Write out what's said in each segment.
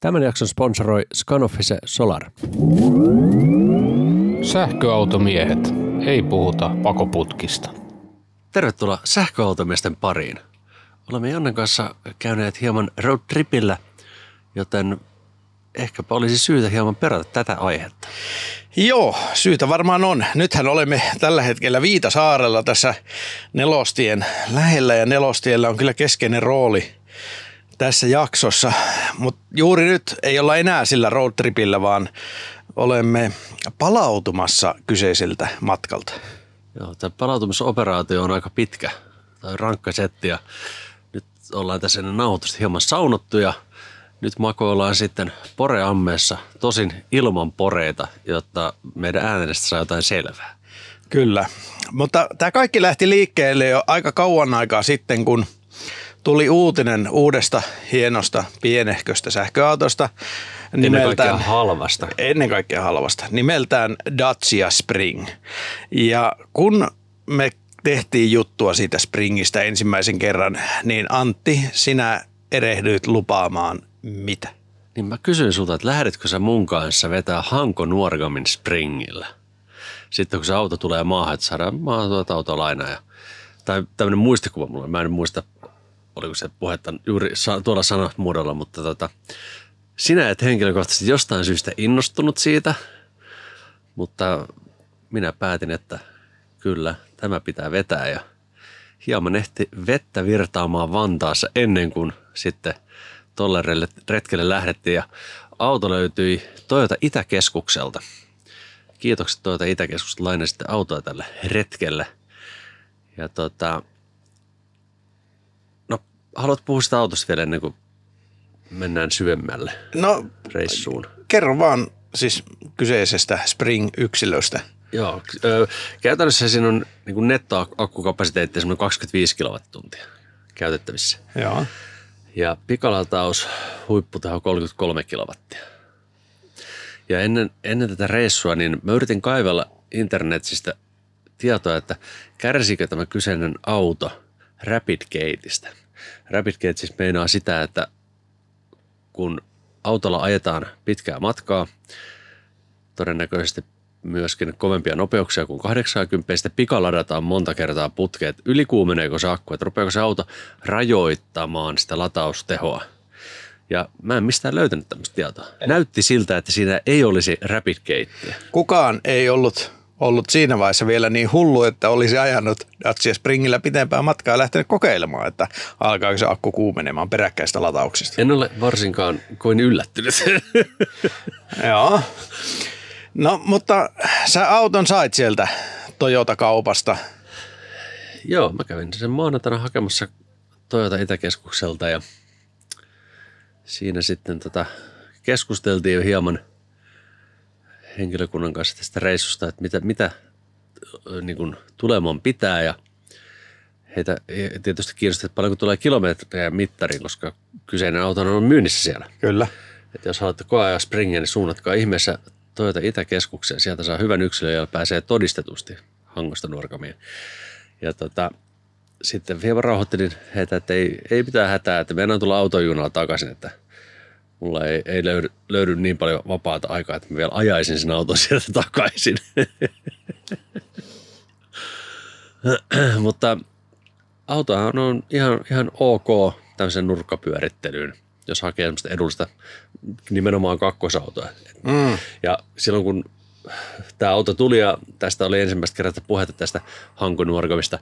Tämän jakson sponsoroi Scanoffice Solar. Sähköautomiehet. Ei puhuta pakoputkista. Tervetuloa sähköautomiesten pariin. Olemme Jannen kanssa käyneet hieman roadtripillä, joten ehkäpä olisi syytä hieman perata tätä aihetta. Joo, syytä varmaan on. Nythän olemme tällä hetkellä Viitasaarella tässä nelostien lähellä ja nelostiellä on kyllä keskeinen rooli tässä jaksossa. Mutta juuri nyt ei olla enää sillä roadtripillä, vaan olemme palautumassa kyseiseltä matkalta. Joo, tämä palautumisoperaatio on aika pitkä tai rankka setti ja nyt ollaan tässä ennen nauhoitusta hieman saunottu ja nyt makoillaan sitten poreammeessa, tosin ilman poreita, jotta meidän äänestä saa jotain selvää. Kyllä, mutta tämä kaikki lähti liikkeelle jo aika kauan aikaa sitten, kun tuli uutinen uudesta hienosta pienehköstä sähköautosta. Ennen kaikkea halvasta. Ennen kaikkea halvasta. Nimeltään Dacia Spring. Ja kun me tehtiin juttua siitä Springistä ensimmäisen kerran, niin Antti, sinä erehdyit lupaamaan mitä? Niin mä kysyin sulta, että lähdetkö sä mun kanssa vetää Hanko Nuorgamin Springillä? Sitten kun se auto tulee maahan, että saadaan maahan tuota autolainaa. Ja, tai tämmöinen muistikuva mulla, mä en muista, oliko se puhetta juuri tuolla sanamuodolla, mutta tota, sinä et henkilökohtaisesti jostain syystä innostunut siitä, mutta minä päätin, että kyllä, tämä pitää vetää ja hieman ehti vettä virtaamaan Vantaassa ennen kuin sitten – tolle retkelle lähdettiin ja auto löytyi Toyota Itäkeskukselta. Kiitokset Toyota Itäkeskukselta lainasitte autoa tälle retkelle. Ja tota, haluat puhua sitä autosta vielä ennen kuin mennään syvemmälle no, reissuun? Kerro vaan siis kyseisestä Spring-yksilöstä. Joo, ö, käytännössä siinä on niin nettoakkukapasiteetti 25 kilowattuntia käytettävissä. Joo ja pikalataus huipputeho 33 kilowattia. Ja ennen, ennen tätä reissua, niin mä yritin kaivella internetistä tietoa, että kärsikö tämä kyseinen auto Rapid Gateista. Rapid Gate siis meinaa sitä, että kun autolla ajetaan pitkää matkaa, todennäköisesti myöskin kovempia nopeuksia kuin 80, sitten pikaladataan monta kertaa putkeet. Ylikuumeneeko se akku, että rupeako se auto rajoittamaan sitä lataustehoa. Ja mä en mistään löytänyt tämmöistä tietoa. Näytti siltä, että siinä ei olisi rapid gatea. Kukaan ei ollut ollut siinä vaiheessa vielä niin hullu, että olisi ajanut Dacia Springillä pitempää matkaa ja lähtenyt kokeilemaan, että alkaako se akku kuumenemaan peräkkäistä latauksista. En ole varsinkaan kuin yllättynyt. Joo. No, mutta sä auton sait sieltä Toyota-kaupasta. Joo, mä kävin sen maanantaina hakemassa Toyota Itäkeskukselta ja siinä sitten tota keskusteltiin jo hieman henkilökunnan kanssa tästä reissusta, että mitä, mitä niin kuin tulemaan pitää ja heitä tietysti kiinnostaa, että paljonko tulee kilometrejä mittariin, koska kyseinen auto on myynnissä siellä. Kyllä. Että jos haluatte koeajaa Springia, niin suunnatkaa ihmeessä Toyota Itäkeskukseen. Sieltä saa hyvän yksilön, jolla pääsee todistetusti Hangosta Nuorgamiin. Ja tota, sitten hieman rauhoittelin heitä, että ei, ei mitään hätää, että mennään tulla autojunalla takaisin, että mulla ei, ei löydy, löydy niin paljon vapaata aikaa, että mä vielä ajaisin sen auton sieltä takaisin. Mutta autohan on ihan, ihan ok tämmöisen nurkkapyörittelyyn – jos hakee semmoista edullista nimenomaan kakkosautoa. Mm. Ja silloin kun tämä auto tuli ja tästä oli ensimmäistä kertaa puhetta tästä Hankonuorgavista,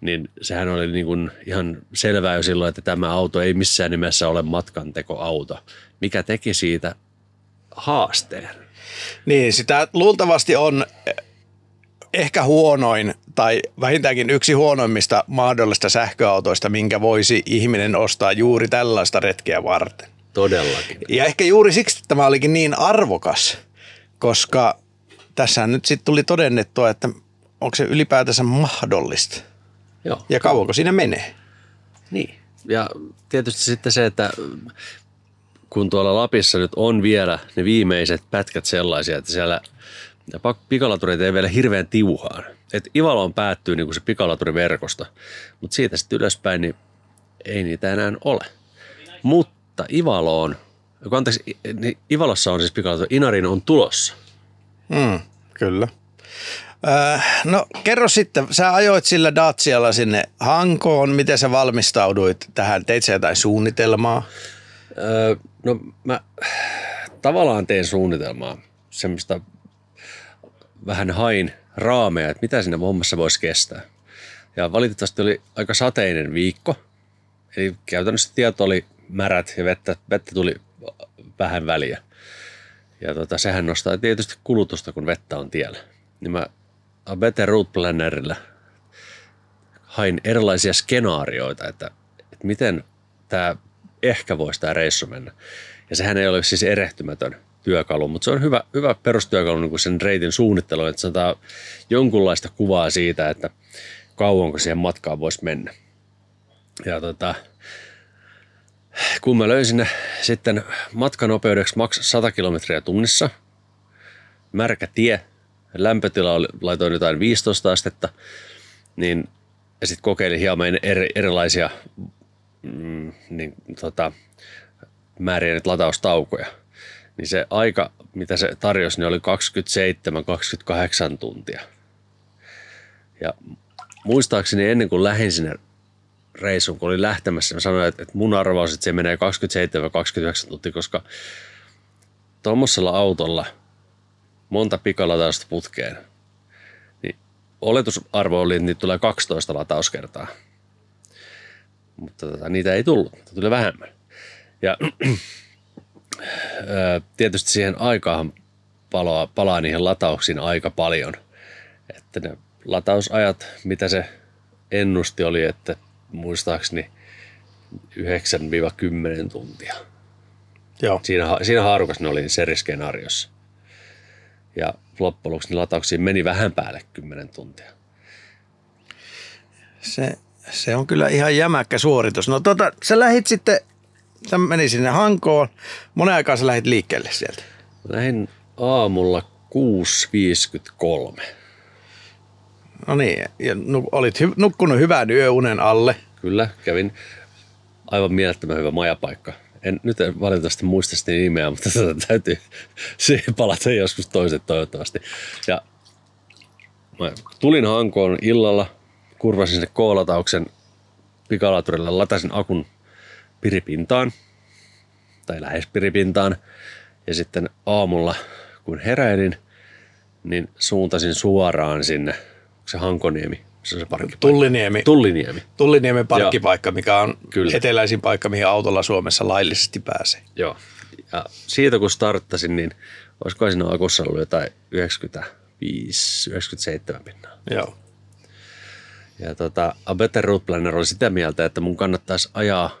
niin sehän oli niin kuin ihan selvää jo silloin, että tämä auto ei missään nimessä ole matkantekoauto, mikä teki siitä haasteen. Niin, sitä luultavasti on ehkä huonoin tai vähintäänkin yksi huonoimmista mahdollista sähköautoista, minkä voisi ihminen ostaa juuri tällaista retkeä varten. Todellakin. Ja ehkä juuri siksi tämä olikin niin arvokas, koska tässä nyt sitten tuli todennettua, että onko se ylipäätänsä mahdollista. Joo. Ja kauanko siinä menee. Niin. Ja tietysti sitten se, että kun tuolla Lapissa nyt on vielä ne viimeiset pätkät sellaisia, että siellä – pikalaturit ei vielä hirveän tiuhaan. Et Ivaloon päättyy niin kuin se pikalaturiverkosto, mutta siitä sitten ylöspäin niin ei niitä enää ole. Mutta Ivaloon anteeksi, niin Ivalossa on siis pikalaturi, Inarin on tulossa. Mm, kyllä. Öö, no kerro sitten, sä ajoit sillä Dacialla sinne Hankoon, miten sä valmistauduit tähän, teit sä jotain suunnitelmaa? Öö, no mä tavallaan teen suunnitelmaa, semmoista vähän hain raameja, että mitä siinä hommassa voisi kestää. Ja valitettavasti oli aika sateinen viikko, eli käytännössä tieto oli märät ja vettä, vettä tuli vähän väliä. Ja tota, sehän nostaa tietysti kulutusta, kun vettä on tiellä. Niin mä Abete Route Plannerilla hain erilaisia skenaarioita, että, että miten tämä ehkä voisi tämä reissu mennä. Ja sehän ei ole siis erehtymätön työkalu, mutta se on hyvä, hyvä perustyökalu niin kuin sen reitin suunnittelu, että se antaa jonkunlaista kuvaa siitä, että kauanko siihen matkaan voisi mennä. Ja tota, kun mä löysin sitten matkanopeudeksi maks 100 kilometriä tunnissa, märkä tie, lämpötila oli, laitoin jotain 15 astetta, niin ja sitten kokeilin hieman eri, erilaisia mm, niin, tota, määriä niitä lataustaukoja. Niin se aika, mitä se tarjosi, niin oli 27-28 tuntia. Ja muistaakseni ennen kuin lähdin sinne reissuun, kun olin lähtemässä, mä sanoin, että, että mun arvaus, että se menee 27-29 tuntia, koska tuommoisella autolla monta pikalatausta putkeen, niin oletusarvo oli, että niitä tulee 12 latauskertaa. Mutta tota, niitä ei tullut, tuli vähemmän. Ja tietysti siihen aikaan palaa, palaa niihin latauksiin aika paljon. Että ne latausajat, mitä se ennusti oli, että muistaakseni 9-10 tuntia. Joo. Siinä, siinä haarukassa ne oli seriskenaariossa. Ja loppujen lopuksi niin latauksiin meni vähän päälle 10 tuntia. Se, se on kyllä ihan jämäkkä suoritus. No tota, sä lähit sitten, sä meni sinne Hankoon. Monen aikaa sä lähit liikkeelle sieltä? Lähin aamulla 6.53. No niin, ja olit hy, nukkunut hyvän yöunen alle. Kyllä, kävin aivan mielettömän hyvä majapaikka. En nyt en valitettavasti muista sitä nimeä, mutta tätä täytyy siihen palata joskus toiset toivottavasti. Ja mä tulin Hankoon illalla, kurvasin sinne koolatauksen pikalaturille, latasin akun piripintaan, tai lähes piripintaan. Ja sitten aamulla, kun heräilin, niin suuntasin suoraan sinne, se Hankoniemi, se on se parkkipaikka. Tulliniemi. Tulliniemi. Tulliniemen parkkipaikka, mikä on Kyllä. eteläisin paikka, mihin autolla Suomessa laillisesti pääsee. Joo. Ja siitä kun starttasin, niin olisiko siinä akussa ollut jotain 95-97 pinnaa. Joo. Ja tota, A Better Route Planner oli sitä mieltä, että mun kannattaisi ajaa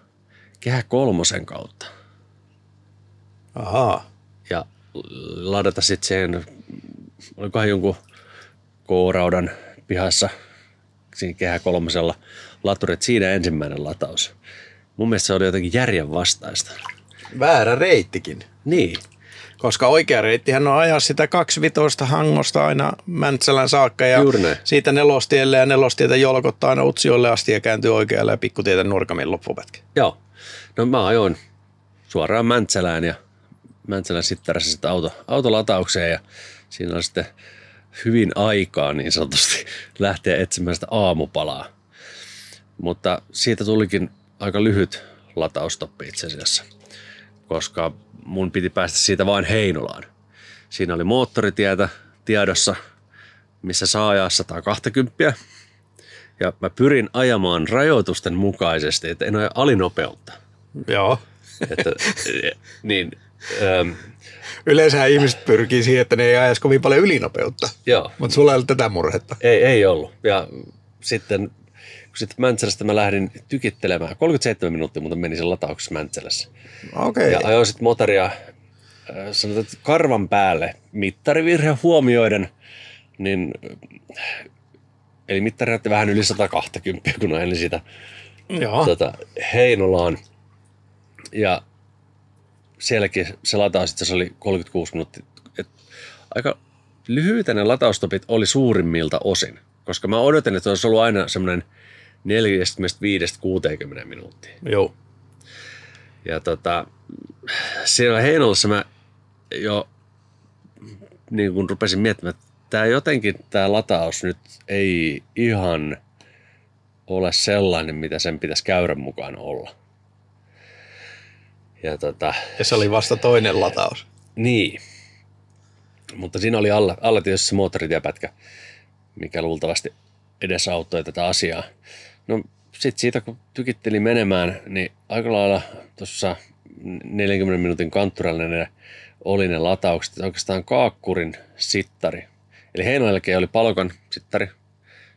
kehä kolmosen kautta. Ahaa. Ja ladata sitten sen, olikohan jonkun K-raudan pihassa siinä kehä kolmosella laturit, siinä ensimmäinen lataus. Mun mielestä se oli jotenkin järjen vastaista. Väärä reittikin. Niin, Koska oikea reittihän on ajaa sitä kaksivitoista hangosta aina Mäntsälän saakka ja siitä nelostielle ja nelostietä jolkottaa aina Utsiolle asti ja kääntyy oikealle ja pikkutietä Nurkamin loppupätkä. Joo. No mä ajoin suoraan Mäntsälään ja Mäntsälän sittarassa sitten auto, autolataukseen ja siinä on sitten hyvin aikaa niin sanotusti lähteä etsimään sitä aamupalaa. Mutta siitä tulikin aika lyhyt lataustoppi itse asiassa, koska mun piti päästä siitä vain Heinolaan. Siinä oli moottoritietä tiedossa, missä saa ajaa 120 ja mä pyrin ajamaan rajoitusten mukaisesti, että en aja alinopeutta. Joo. Että, niin, ähm, Yleensä ihmiset pyrkii siihen, että ne ei ajaisi kovin paljon ylinopeutta. joo, Mutta sulla ei ole tätä murhetta. ei, ei ollut. Ja sitten, kun sitten Mäntsälästä mä lähdin tykittelemään, 37 minuuttia muuten meni sen latauksessa Mäntsälässä. Okei. Ja ajoin sitten motoria, äh, sanotaan, että karvan päälle mittarivirhe huomioiden, niin äh, eli mittari näytti vähän yli 120, kun ajelin sitä Joo. tota, Heinolaan. Ja sielläkin se lataus itse oli 36 minuuttia. Et aika lyhyitä ne lataustopit oli suurimmilta osin, koska mä odotin, että se olisi ollut aina semmoinen 45-60 minuuttia. Joo. Ja tota, siellä Heinolassa mä jo niin kun rupesin miettimään, että tämä jotenkin tämä lataus nyt ei ihan ole sellainen, mitä sen pitäisi käyrän mukaan olla. Ja tota, Ja se oli vasta toinen lataus. niin. Mutta siinä oli alla, alla tietysti se moottoritiepätkä, mikä luultavasti edesauttoi tätä asiaa. No sitten siitä kun tykitteli menemään, niin aika lailla tuossa 40 minuutin kantturalla ne oli ne lataukset. Oikeastaan Kaakkurin sittari. Eli Heinon jälkeen oli Palokan sittari,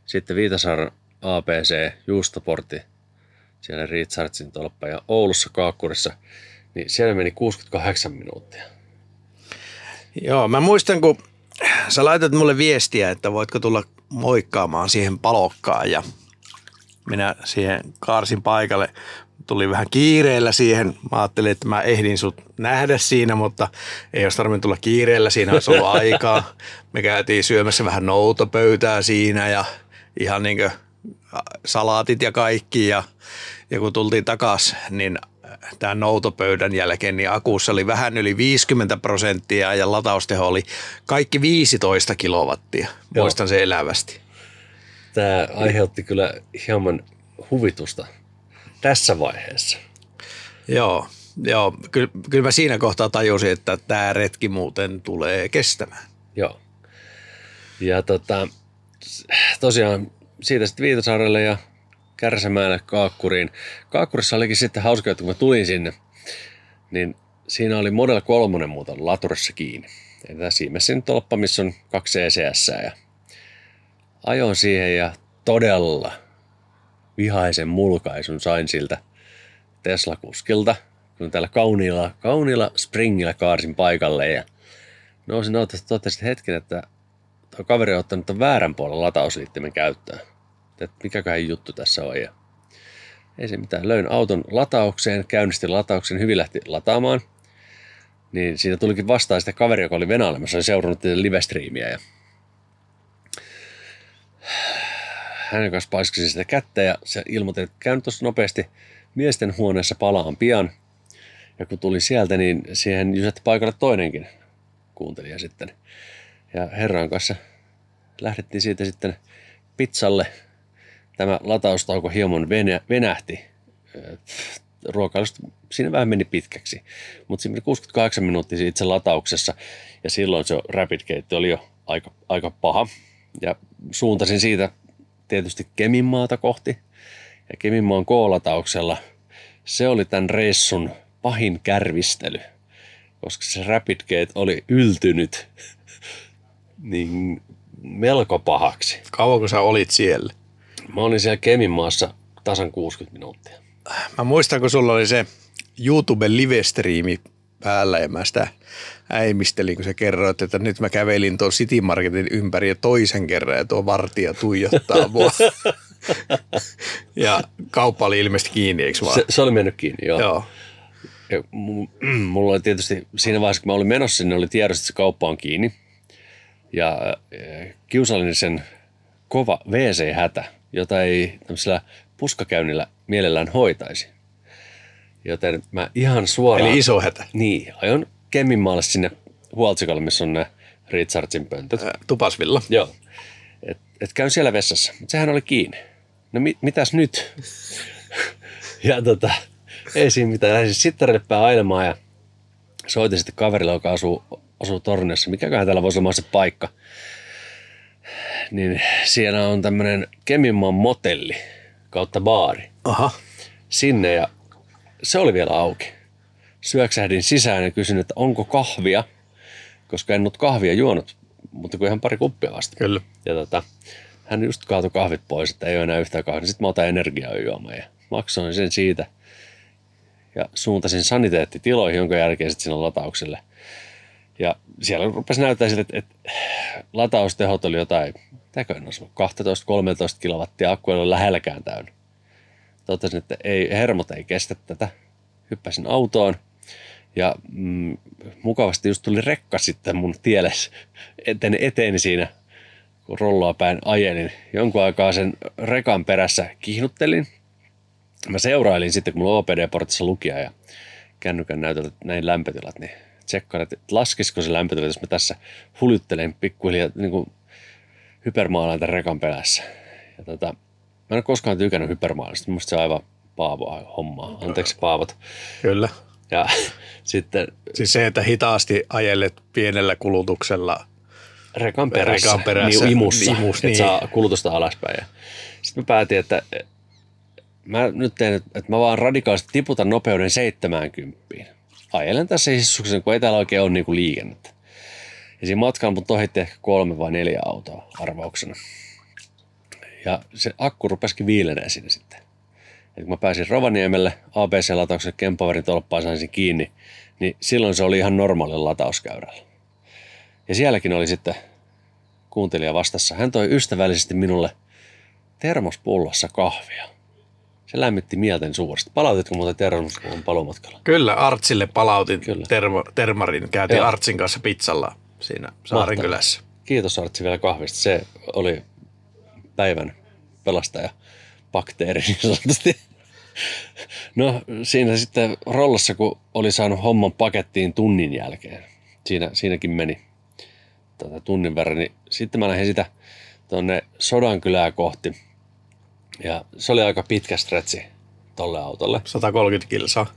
sitten Viitasaaren APC, Juustoportti, siellä Riitsartsin tolppa ja Oulussa Kaakkurissa, niin siellä meni 68 minuuttia. Joo, mä muistan, kun sä laitat mulle viestiä, että voitko tulla moikkaamaan siihen palokkaan ja minä siihen kaarsin paikalle. Tuli vähän kiireellä siihen. Mä ajattelin, että mä ehdin sut nähdä siinä, mutta ei olisi tarvinnut tulla kiireellä. Siinä olisi ollut aikaa. Me käytiin syömässä vähän noutopöytää siinä ja ihan niin salaatit ja kaikki. Ja, ja kun tultiin takas, niin tämän noutopöydän jälkeen, niin akussa oli vähän yli 50 prosenttia ja latausteho oli kaikki 15 kilowattia. Joo. Muistan se elävästi. Tämä aiheutti kyllä hieman huvitusta tässä vaiheessa. Joo, joo kyllä, kyllä mä siinä kohtaa tajusin, että tämä retki muuten tulee kestämään. Joo. Ja tota, tosiaan siitä sitten Viitasaarelle ja Kärsämäelle Kaakkuriin. Kaakkurissa olikin sitten hauska, että kun mä tulin sinne, niin siinä oli Model 3 muuten laturissa kiinni. Eli tässä Siemensin tolppa, missä on kaksi CCS ja ajoin siihen ja todella vihaisen mulkaisun sain siltä Tesla-kuskilta, kun tällä kauniilla, kauniilla springillä kaarsin paikalle ja nousin autosta totesin hetken, että tuo kaveri on ottanut väärän puolen latausliittimen käyttöön. Että mikäköhän juttu tässä on. Ja ei se mitään. Löin auton lataukseen, käynnistin latauksen, hyvin lähti lataamaan. Niin siinä tulikin vastaan sitten kaveri, joka oli venailemassa, oli seurannut live-striimiä. Ja hänen kanssa paiskasin sitä kättä ja se ilmoitti, että käyn tuossa nopeasti miesten huoneessa palaan pian. Ja kun tuli sieltä, niin siihen jysätti paikalle toinenkin kuuntelija sitten. Ja herran kanssa lähdettiin siitä sitten pizzalle. Tämä lataustauko hieman venä, venähti. Ruokailusta siinä vähän meni pitkäksi, mutta siinä meni 68 minuuttia itse latauksessa ja silloin se rapid gate oli jo aika, aika paha. Ja suuntasin siitä tietysti Keminmaata kohti. Ja Keminmaan K-latauksella se oli tämän reissun pahin kärvistely, koska se rapid gate oli yltynyt niin melko pahaksi. Kauanko sä olit siellä? Mä olin siellä Keminmaassa tasan 60 minuuttia. Mä muistan, kun sulla oli se YouTube live-striimi päällä ja mä sitä äimistelin, kun sä kerroit, että nyt mä kävelin tuon City Marketin ympäri ja toisen kerran ja tuo vartija tuijottaa mua. ja kauppa oli ilmeisesti kiinni, eikö vaan? Se, se oli mennyt kiinni, joo. Joo. Ja mu- mulla oli tietysti siinä vaiheessa, kun mä olin menossa sinne, oli tiedossa, että se kauppa on kiinni. Ja äh, kiusallisen kova WC-hätä, jota ei tämmöisellä puskakäynnillä mielellään hoitaisi. Joten mä ihan suoraan... Eli iso hätä. Niin, ajon Kemminmaalle sinne huoltsikalle, missä on ne Richardsin pöntöt. Ää, Tupasvilla. Joo. Et, et käyn siellä vessassa. Mutta sehän oli kiinni. No mit, mitäs nyt? ja tota, ei siinä mitään. Lähdin sittarille päin ailemaan ja soitin sitten kaverille, joka asuu, asuu Torniossa. Mikäköhän täällä voisi olla se paikka. Niin siellä on tämmöinen Keminmaan motelli kautta baari Aha. sinne ja se oli vielä auki. Syöksähdin sisään ja kysyin, että onko kahvia, koska en ollut kahvia juonut, mutta kuin ihan pari kuppia vasta. Kyllä. Ja tota, hän just kaatoi kahvit pois, että ei ole enää yhtään kahvia. Sitten mä otan energiaa juomaan ja maksoin sen siitä. Ja suuntasin saniteettitiloihin, jonka jälkeen sitten sinne lataukselle. Ja siellä rupesi näyttää siltä, että, että lataustehot oli jotain, mitäköhän olisi ollut, 12-13 kilowattia, akku ei ole lähelläkään täynnä. Totesin, että ei, hermot ei kestä tätä. Hyppäsin autoon ja mm, mukavasti just tuli rekka sitten mun tielle eteen, eteeni siinä, kun rolloa päin ajelin. Jonkun aikaa sen rekan perässä kihnuttelin. Mä seurailin sitten, kun mulla OPD-portissa lukija ja kännykän näytöltä näin lämpötilat, niin tsekkaan, että laskisiko se lämpötila, jos mä tässä huljuttelen pikkuhiljaa niin kuin hypermaalaan tämän rekan pelässä. Ja tota, mä en ole koskaan tykännyt hypermaalista, musta se on aivan paavo hommaa. Anteeksi paavot. Kyllä. Ja sitten Siis se, että hitaasti ajelet pienellä kulutuksella. rekan perässä, Rekan perässä. Niin imussa, Imus, että niin. saa kulutusta alaspäin. Ja sitten mä päätin, että mä nyt teen, että mä vaan radikaalisti tiputan nopeuden 70. Ajelen tässä hissuksen, kun ei täällä oikein ole niinku liikennettä. Ja siinä matkalla mun ohitti ehkä kolme vai neljä autoa arvauksena. Ja se akku rupesikin viilenee siinä sitten. Ja kun mä pääsin Rovaniemelle ABC-latauksen Kempaverin tolppaan sain sen kiinni, niin silloin se oli ihan normaalilla latauskäyrällä. Ja sielläkin oli sitten kuuntelija vastassa. Hän toi ystävällisesti minulle termospullossa kahvia. Se lämmitti mielten suuresti. Palautitko muuten termospullon palumatkalla? Kyllä, Artsille palautin Kyllä. termo, termarin. Käytiin Joo. Artsin kanssa pizzalla siinä Saarinkylässä. Kiitos Artsi vielä kahvista. Se oli päivän pelastaja bakteeri niin sanotusti. No siinä sitten rollassa, kun oli saanut homman pakettiin tunnin jälkeen. Siinä, siinäkin meni tota, tunnin verran, niin sitten mä lähdin sitä tuonne Sodankylää kohti. Ja se oli aika pitkä stretchi tolle autolle. 130 kilsaa.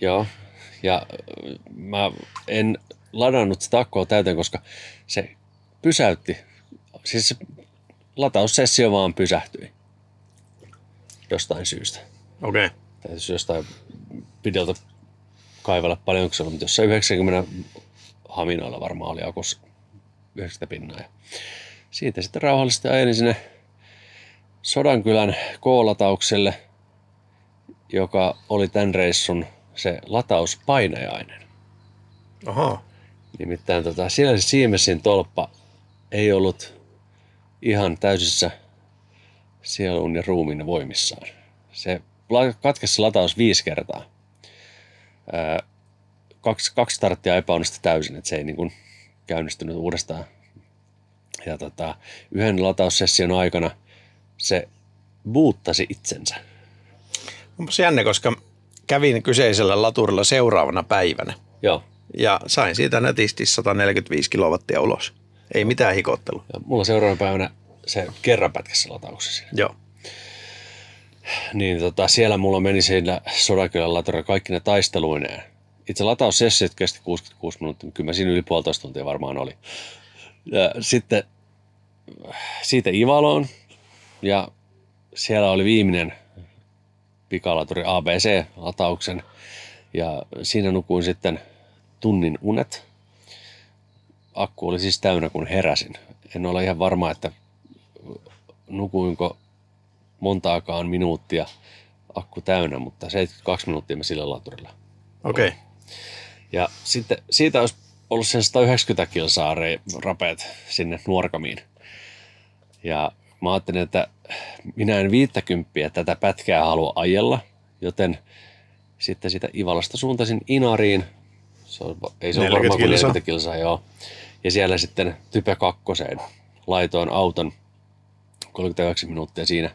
Joo. Ja äh, mä en ladannut sitä akkua täyteen, koska se pysäytti. Siis se lataussessio vaan pysähtyi. Jostain syystä. Okei. Okay. Täytyisi jostain videolta kaivella paljon se on, mutta jossain 90 haminoilla varmaan oli akussa 90 pinnaa. Ja siitä sitten rauhallisesti ajelin sinne Sodankylän K-lataukselle, joka oli tämän reissun se latauspainajainen. Oho. Nimittäin tota, siellä se Siemensin tolppa ei ollut ihan täysissä sielun ja ruumiin voimissaan. Se katkesi lataus viisi kertaa. Ää, kaksi, kaksi starttia epäonnistui täysin, että se ei niin kuin käynnistynyt uudestaan. Ja tota, yhden lataussession aikana se buuttasi itsensä. Onpas jännä, koska kävin kyseisellä laturilla seuraavana päivänä. Joo. Ja sain siitä netisti 145 kilowattia ulos. Ei mitään hikottelua. Ja mulla seuraavana päivänä se kerran pätkässä latauksessa. Joo. niin tota, siellä mulla meni siinä Sodankylän latorilla kaikki ne taisteluineen. Itse lataussessiot kesti 66 minuuttia, mutta kyllä mä siinä yli puolitoista tuntia varmaan oli. Ja sitten siitä Ivaloon ja siellä oli viimeinen pikalaturi ABC-latauksen ja siinä nukuin sitten tunnin unet. Akku oli siis täynnä kun heräsin. En ole ihan varma, että nukuinko montaakaan minuuttia akku täynnä, mutta 72 minuuttia mä sillä laturilla. Okei. Okay. Ja sitten siitä olisi ollut sen 190 kilsaa rapeet sinne nuorkamiin. Ja mä ajattelin, että minä en 50 tätä pätkää halua ajella, joten sitten sitä Ivalasta suuntasin Inariin. Se on, ei se ole 40 varmaan kuin kilsaa. 40 kilsaa, joo. Ja siellä sitten Type kakkoseen laitoin auton 39 minuuttia siinä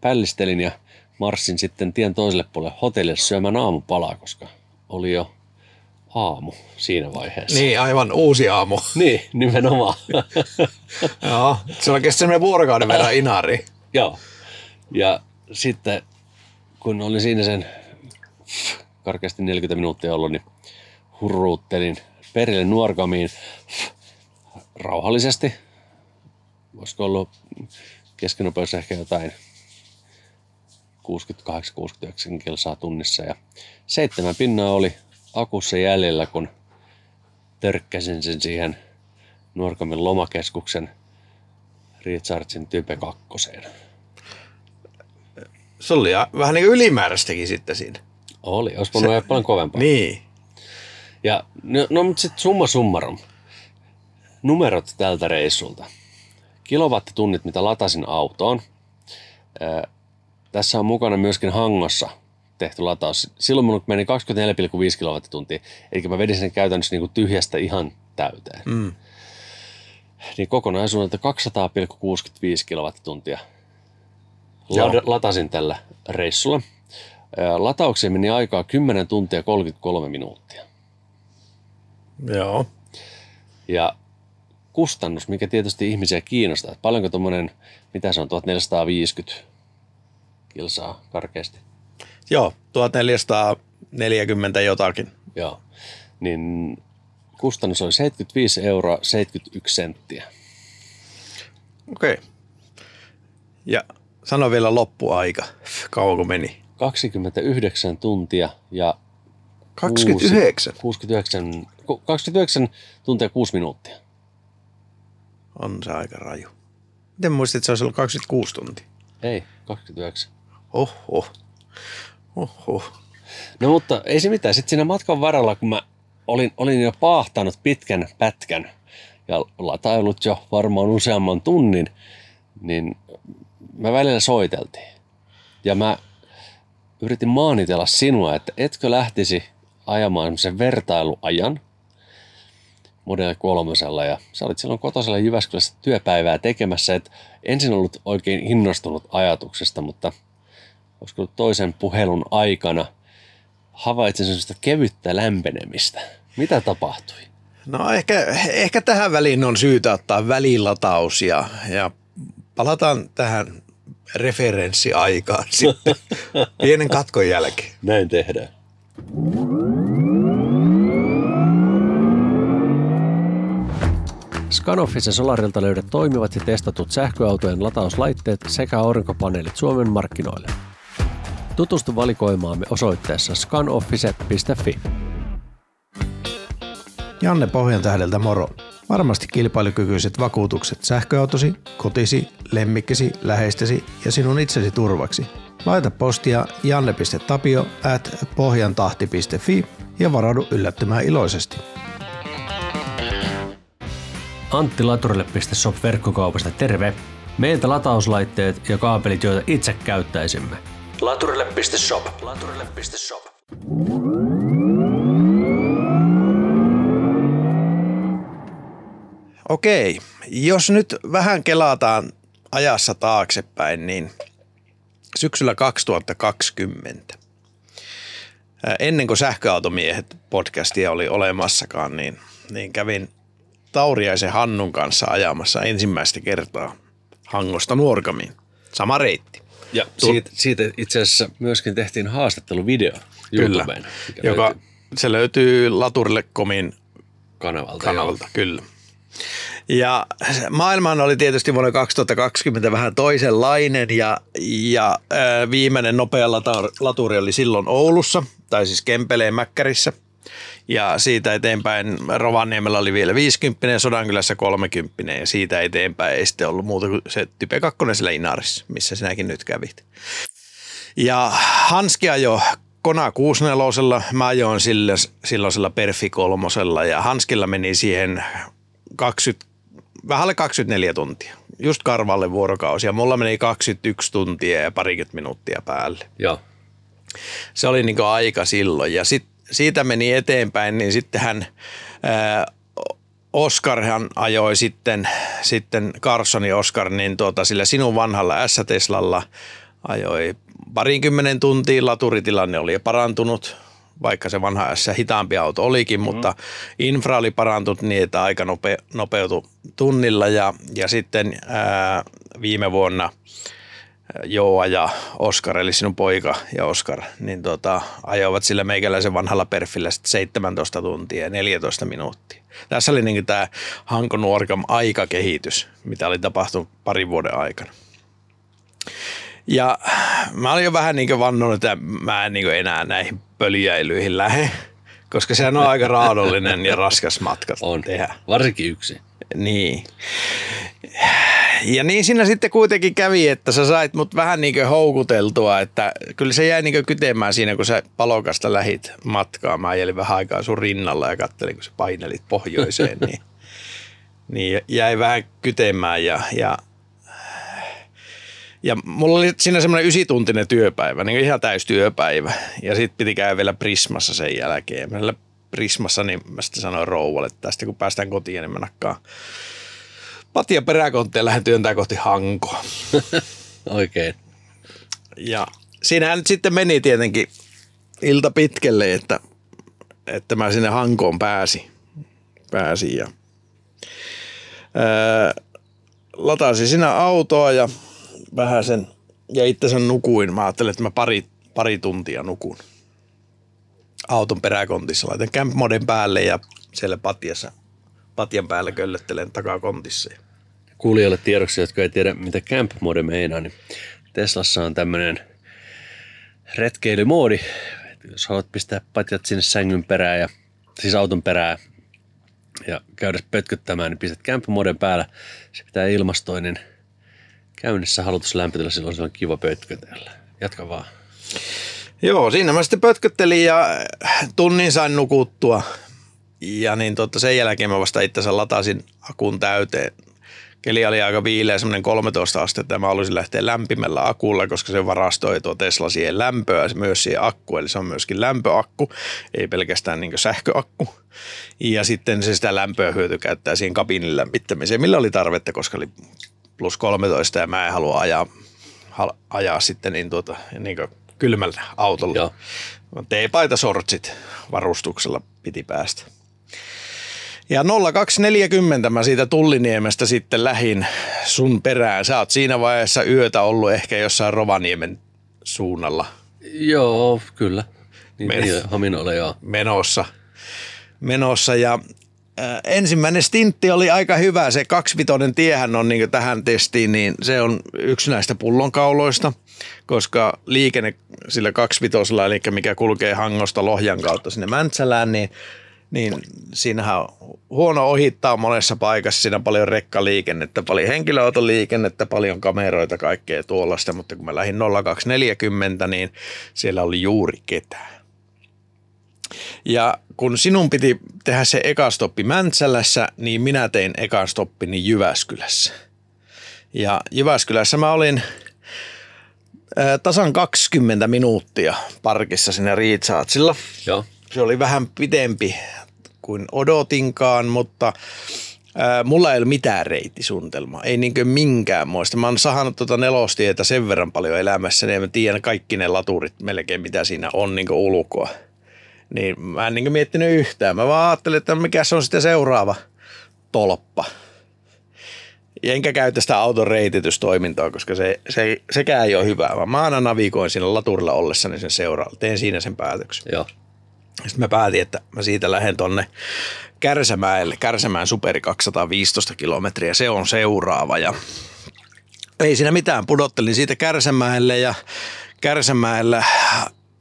pällistelin ja marssin sitten tien toiselle puolelle hotellille syömään aamupalaa, koska oli jo aamu siinä vaiheessa. Niin, aivan uusi aamu. Niin, nimenomaan. Joo. Se on kesti semmoinen vuorokauden verran inari. Joo. Ja sitten kun olin siinä sen karkeasti 40 minuuttia ollut, niin hurruuttelin perille nuorkamiin rauhallisesti. Olisiko ollut keskinopeus ehkä jotain 68-69 kilsaa tunnissa. Ja seitsemän pinnaa oli akussa jäljellä, kun törkkäsin sen siihen Nuorkamin lomakeskuksen Richardsin Type 2. Se oli vähän niin ylimääräistäkin sitten siinä. Oli, olisi voinut ajaa paljon kovempaa. Niin. Ja, no, no mutta sitten summa summarum. Numerot tältä reissulta. Kilowattitunnit, mitä latasin autoon. Ää, tässä on mukana myöskin Hangossa tehty lataus. Silloin mun meni 24,5 kilowattituntia. Eli mä vedin sen käytännössä niin kuin tyhjästä ihan täyteen. Mm. Niin kokonaisuudelta 200,65 kilowattituntia Joo. Lad- latasin tällä reissulla. Lataukseen meni aikaa 10 tuntia 33 minuuttia. Joo. Ja kustannus, mikä tietysti ihmisiä kiinnostaa, että paljonko tuommoinen, mitä se on, 1450 kilsaa karkeasti. Joo, 1440 jotakin. Joo. Niin kustannus oli 75 euroa 71 senttiä. Okei. Okay. Ja sano vielä loppuaika. Kauanko meni? 29 tuntia ja 29. 69, ku- 29 tuntia 6 minuuttia. On se aika raju. Miten muistit, että se olisi ollut 26 tuntia? Ei, 29. Oho. Oho. No mutta ei se mitään. Sitten siinä matkan varrella, kun mä olin, olin jo paahtanut pitkän pätkän ja lataillut jo varmaan useamman tunnin, niin mä välillä soiteltiin. Ja mä yritin maanitella sinua, että etkö lähtisi ajamaan semmoisen vertailuajan Model 3. Ja sä olit silloin kotosella Jyväskylässä työpäivää tekemässä, että ensin ollut oikein innostunut ajatuksesta, mutta ollut toisen puhelun aikana havaitsin semmoista kevyttä lämpenemistä. Mitä tapahtui? No ehkä, ehkä tähän väliin on syytä ottaa välilataus ja, ja palataan tähän referenssiaikaan sitten pienen katkon jälkeen. Näin tehdään. Scanoffis ja Solarilta löydät toimivat ja testatut sähköautojen latauslaitteet sekä aurinkopaneelit Suomen markkinoille. Tutustu valikoimaamme osoitteessa scanoffice.fi. Janne Pohjantähdeltä moro. Varmasti kilpailukykyiset vakuutukset sähköautosi, kotisi, lemmikkisi, läheistesi ja sinun itsesi turvaksi. Laita postia janne.tapio at pohjantahti.fi ja varaudu yllättymään iloisesti. Antti Laturille.shop verkkokaupasta terve! Meiltä latauslaitteet ja kaapelit, joita itse käyttäisimme. Laturille.shop. Laturille.shop. Okei, jos nyt vähän kelataan ajassa taaksepäin, niin syksyllä 2020, ää, ennen kuin sähköautomiehet podcastia oli olemassakaan, niin, niin kävin Tauriaisen Hannun kanssa ajamassa ensimmäistä kertaa Hangosta Nuorgamiin. Sama reitti. Ja siitä, siitä itse asiassa myöskin tehtiin haastatteluvideo Kyllä, YouTubeen, mikä joka löytyy se löytyy Laturille.comin kanavalta. kanavalta, kyllä. Ja maailmahan oli tietysti vuonna 2020 vähän toisenlainen ja, ja viimeinen nopea laturi oli silloin Oulussa, tai siis Kempeleen Mäkkärissä. Ja siitä eteenpäin Rovaniemellä oli vielä 50, Sodankylässä 30 ja siitä eteenpäin ei sitten ollut muuta kuin se Type 2 siellä Inarissa, missä sinäkin nyt kävit. Ja Hanski ajoi Kona 64, mä ajoin sillä, silloisella Perfi kolmosella ja Hanskilla meni siihen 20, vähän alle 24 tuntia. Just karvalle vuorokausi ja mulla meni 21 tuntia ja parikymmentä minuuttia päälle. Joo. Se oli niin aika silloin ja sit, siitä meni eteenpäin, niin sitten hän ää, Oskar hän ajoi sitten, sitten Carsoni Oskar, niin tuota, sillä sinun vanhalla S-Teslalla ajoi parinkymmenen tuntia, laturitilanne oli parantunut, vaikka se vanha S hitaampi auto olikin, mm. mutta infra oli parantunut niin, että aika nope, nopeutui tunnilla ja, ja sitten ää, viime vuonna Joa ja Oskar, eli sinun poika ja Oskar, niin tota, ajoivat sillä meikäläisen vanhalla perfillä sitten 17 tuntia ja 14 minuuttia. Tässä oli niin tämä Hanko Nuorgam aikakehitys, mitä oli tapahtunut parin vuoden aikana. Ja mä olin jo vähän niin vannonut, että mä en niin enää näihin pöljäilyihin lähde, koska sehän on aika raadollinen ja raskas matka On. tehdä. Varsinkin yksi. Niin. Ja niin siinä sitten kuitenkin kävi, että sä sait mut vähän niin houkuteltua, että kyllä se jäi niin kytemään siinä, kun sä palokasta lähit matkaa. Mä ajelin vähän aikaa sun rinnalla ja kattelin, kun sä painelit pohjoiseen, niin, niin jäi vähän kytemään ja, ja ja mulla oli siinä semmoinen ysituntinen työpäivä, niin ihan täystyöpäivä. Ja sitten piti käydä vielä Prismassa sen jälkeen. Meillä Prismassa, niin mä sitten sanoin rouvalle, että tästä kun päästään kotiin, niin mä nakkaan patia peräkontteen ja lähden työntää kohti Hankoa. Oikein. Ja siinähän nyt sitten meni tietenkin ilta pitkälle, että, että mä sinne Hankoon pääsin. pääsin ja, ää, latasin siinä autoa ja vähän sen ja itse sen nukuin. Mä ajattelin, että mä pari, pari tuntia nukun auton peräkontissa. Laitan camp moden päälle ja siellä patjassa, patjan päällä köllöttelen takakontissa. Kuulijoille tiedoksi, jotka ei tiedä, mitä camp mode meinaa, niin Teslassa on tämmöinen retkeilymoodi. Jos haluat pistää patjat sinne sängyn perään ja siis auton perään ja käydä pötköttämään, niin pistät camp moden päällä. Se pitää ilmastoinen käynnissä halutus lämpötila, silloin se on kiva pötkötellä. Jatka vaan. Joo, siinä mä sitten pötköttelin ja tunnin sain nukuttua. Ja niin totta, sen jälkeen mä vasta itse latasin akun täyteen. Keli oli aika viileä, semmoinen 13 astetta ja mä halusin lähteä lämpimällä akulla, koska se varastoi tuo Tesla siihen lämpöä myös siihen akku, eli se on myöskin lämpöakku, ei pelkästään niin sähköakku. Ja sitten se sitä lämpöä hyöty käyttää siihen kabinin lämmittämiseen, millä oli tarvetta, koska oli plus 13 ja mä en halua ajaa, ajaa sitten niin tuota, niin kylmällä autolla. Joo. Teepaita sortsit varustuksella piti päästä. Ja 0240 mä siitä Tulliniemestä sitten lähin sun perään. Sä oot siinä vaiheessa yötä ollut ehkä jossain Rovaniemen suunnalla. Joo, kyllä. Niin, Men- niin Haminolle, joo. Menossa. Menossa ja äh, ensimmäinen stintti oli aika hyvä. Se kaksivitoinen tiehän on niin tähän testiin, niin se on yksi näistä pullonkauloista, koska liikenne sillä kaksivitosella, eli mikä kulkee Hangosta Lohjan kautta sinne Mäntsälään, niin niin siinähän on huono ohittaa monessa paikassa. Siinä on paljon rekkaliikennettä, paljon henkilöautoliikennettä, paljon kameroita, kaikkea tuollaista, mutta kun mä lähdin 0240, niin siellä oli juuri ketään. Ja kun sinun piti tehdä se ekastoppi Mäntsälässä, niin minä tein ekastoppini Jyväskylässä. Ja Jyväskylässä mä olin tasan 20 minuuttia parkissa sinne Riitsaatsilla. Joo. Se oli vähän pidempi kuin odotinkaan, mutta ää, mulla ei ole mitään reittisuunnitelmaa, ei niinkö minkään muista. Mä oon sahannut tuota nelostietä sen verran paljon elämässä, niin mä tiedän kaikki ne laturit melkein, mitä siinä on niin ulkoa. Niin mä en niin miettinyt yhtään. Mä vaan ajattelin, että mikä se on sitten seuraava tolppa. Enkä käytä sitä auton reititystoimintaa, koska se, se, sekään ei ole hyvää, mä aina navigoin siinä laturilla ollessani sen seuraavalla. Teen siinä sen päätöksen. Joo. Sitten mä päätin, että mä siitä lähden tonne Kärsämäelle, Kärsämään superi 215 kilometriä, se on seuraava ja ei siinä mitään, pudottelin siitä Kärsämäelle ja Kärsämäellä